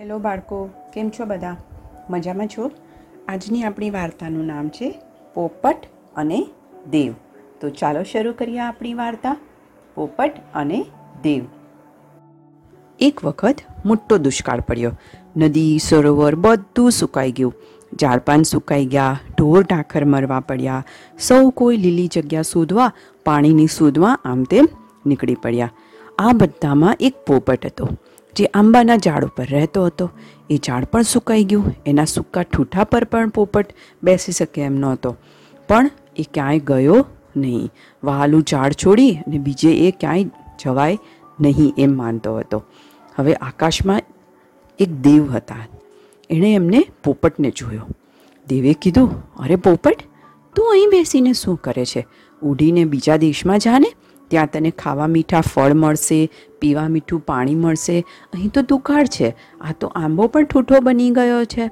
Hello બાળકો, કેમ છો બધા? મજામાં છો? આજની આપણી વાર્તાનું નામ છે પોપટ અને દેવ. તો ચાલો શરૂ કરીએ આપણી વાર્તા, પોપટ અને દેવ. એક વખત મોટો દુષ્કાળ પડ્યો. નદી, સરોવર બધું સુકાઈ ગયું. ઝાડપાન સુકાઈ ગયા, ઢોર ઢાખર મરવા પડ્યા. સૌ કોઈ લીલી જગ્યા શોધવા, પાણીની શોધવા આમ તેમ નીકળી પડ્યા. આ બધામાં એક પોપટ હતો. જે આંબાના ઝાડ ઉપર રહેતો હતો, એ ઝાડ પણ સુકાઈ ગયું. એના સૂકા ઠૂઠા પર પણ પોપટ બેસી શકે એમ નહોતો. પણ એ ક્યાંય ગયો નહીં. વહાલું ઝાડ છોડી અને બીજે એ ક્યાંય જવાય નહીં એમ માનતો હતો. હવે આકાશમાં એક દેવ હતા. એણે એમને પોપટને જોયો. દેવે કીધું, અરે પોપટ, તું અહીં બેસીને શું કરે છે? ઉડીને બીજા દેશમાં જાને? ત્યાં તને ખાવા મીઠા ફળ મળશે, પીવા મીઠું પાણી મળશે. અહીં તો દુકાળ છે. આ તો આંબો પણ ઠૂઠો બની ગયો છે.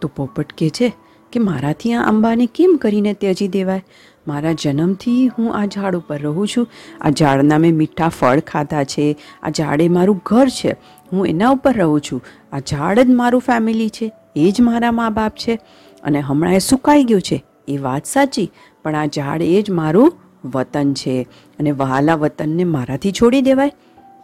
તો પોપટ કહે છે કે મારાથી આ આંબાને કેમ કરીને ત્યજી દેવાય? મારા જન્મથી હું આ ઝાડ ઉપર રહું છું. આ ઝાડના મેં મીઠા ફળ ખાધા છે. આ ઝાડે મારું ઘર છે. હું એના ઉપર રહું છું. આ ઝાડ જ મારું ફેમિલી છે. એ જ મારા મા બાપ છે. અને હમણાં એ સુકાઈ ગયું છે. એ વાત સાચી, પણ આ ઝાડ એ જ મારું વતન છે અને વહાલા વતનને મારાથી છોડી દેવાય.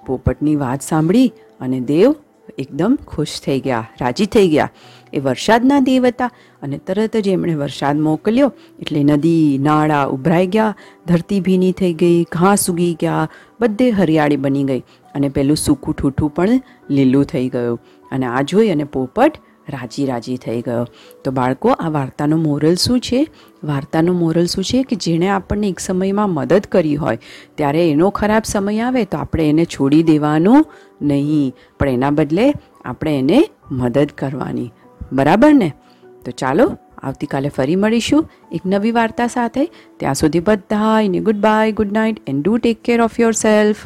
પોપટની વાત સાંભળી અને દેવ એકદમ ખુશ થઈ ગયા, રાજી થઈ ગયા. એ વરસાદના દેવ હતા અને તરત જ એમણે વરસાદ મોકલ્યો એટલે નદી, નાળા ઉભરાઈ ગયા, ધરતી ભીની થઈ ગઈ, ઘાસ ઉગી ગયા, બધે હરિયાળી બની ગઈ અને પેલું સૂકું ઠૂઠું પણ લીલું થઈ ગયું. અને આ જોઈ અને પોપટ રાજી રાજી થઈ ગયો. તો બાળકો, આ વાર્તાનો મોરલ શું છે? વાર્તાનો મોરલ શું છે કે જેણે આપણને એક સમયમાં મદદ કરી હોય, ત્યારે એનો ખરાબ સમય આવે તો આપણે એને છોડી દેવાનું નહીં. પણ એના બદલે આપણે એને મદદ કરવાની. બરાબર ને? તો ચાલો, આવતીકાલે ફરી મળીશું એક નવી વાર્તા સાથે. ત્યાં સુધી બધા good bye good night and do take care of yourself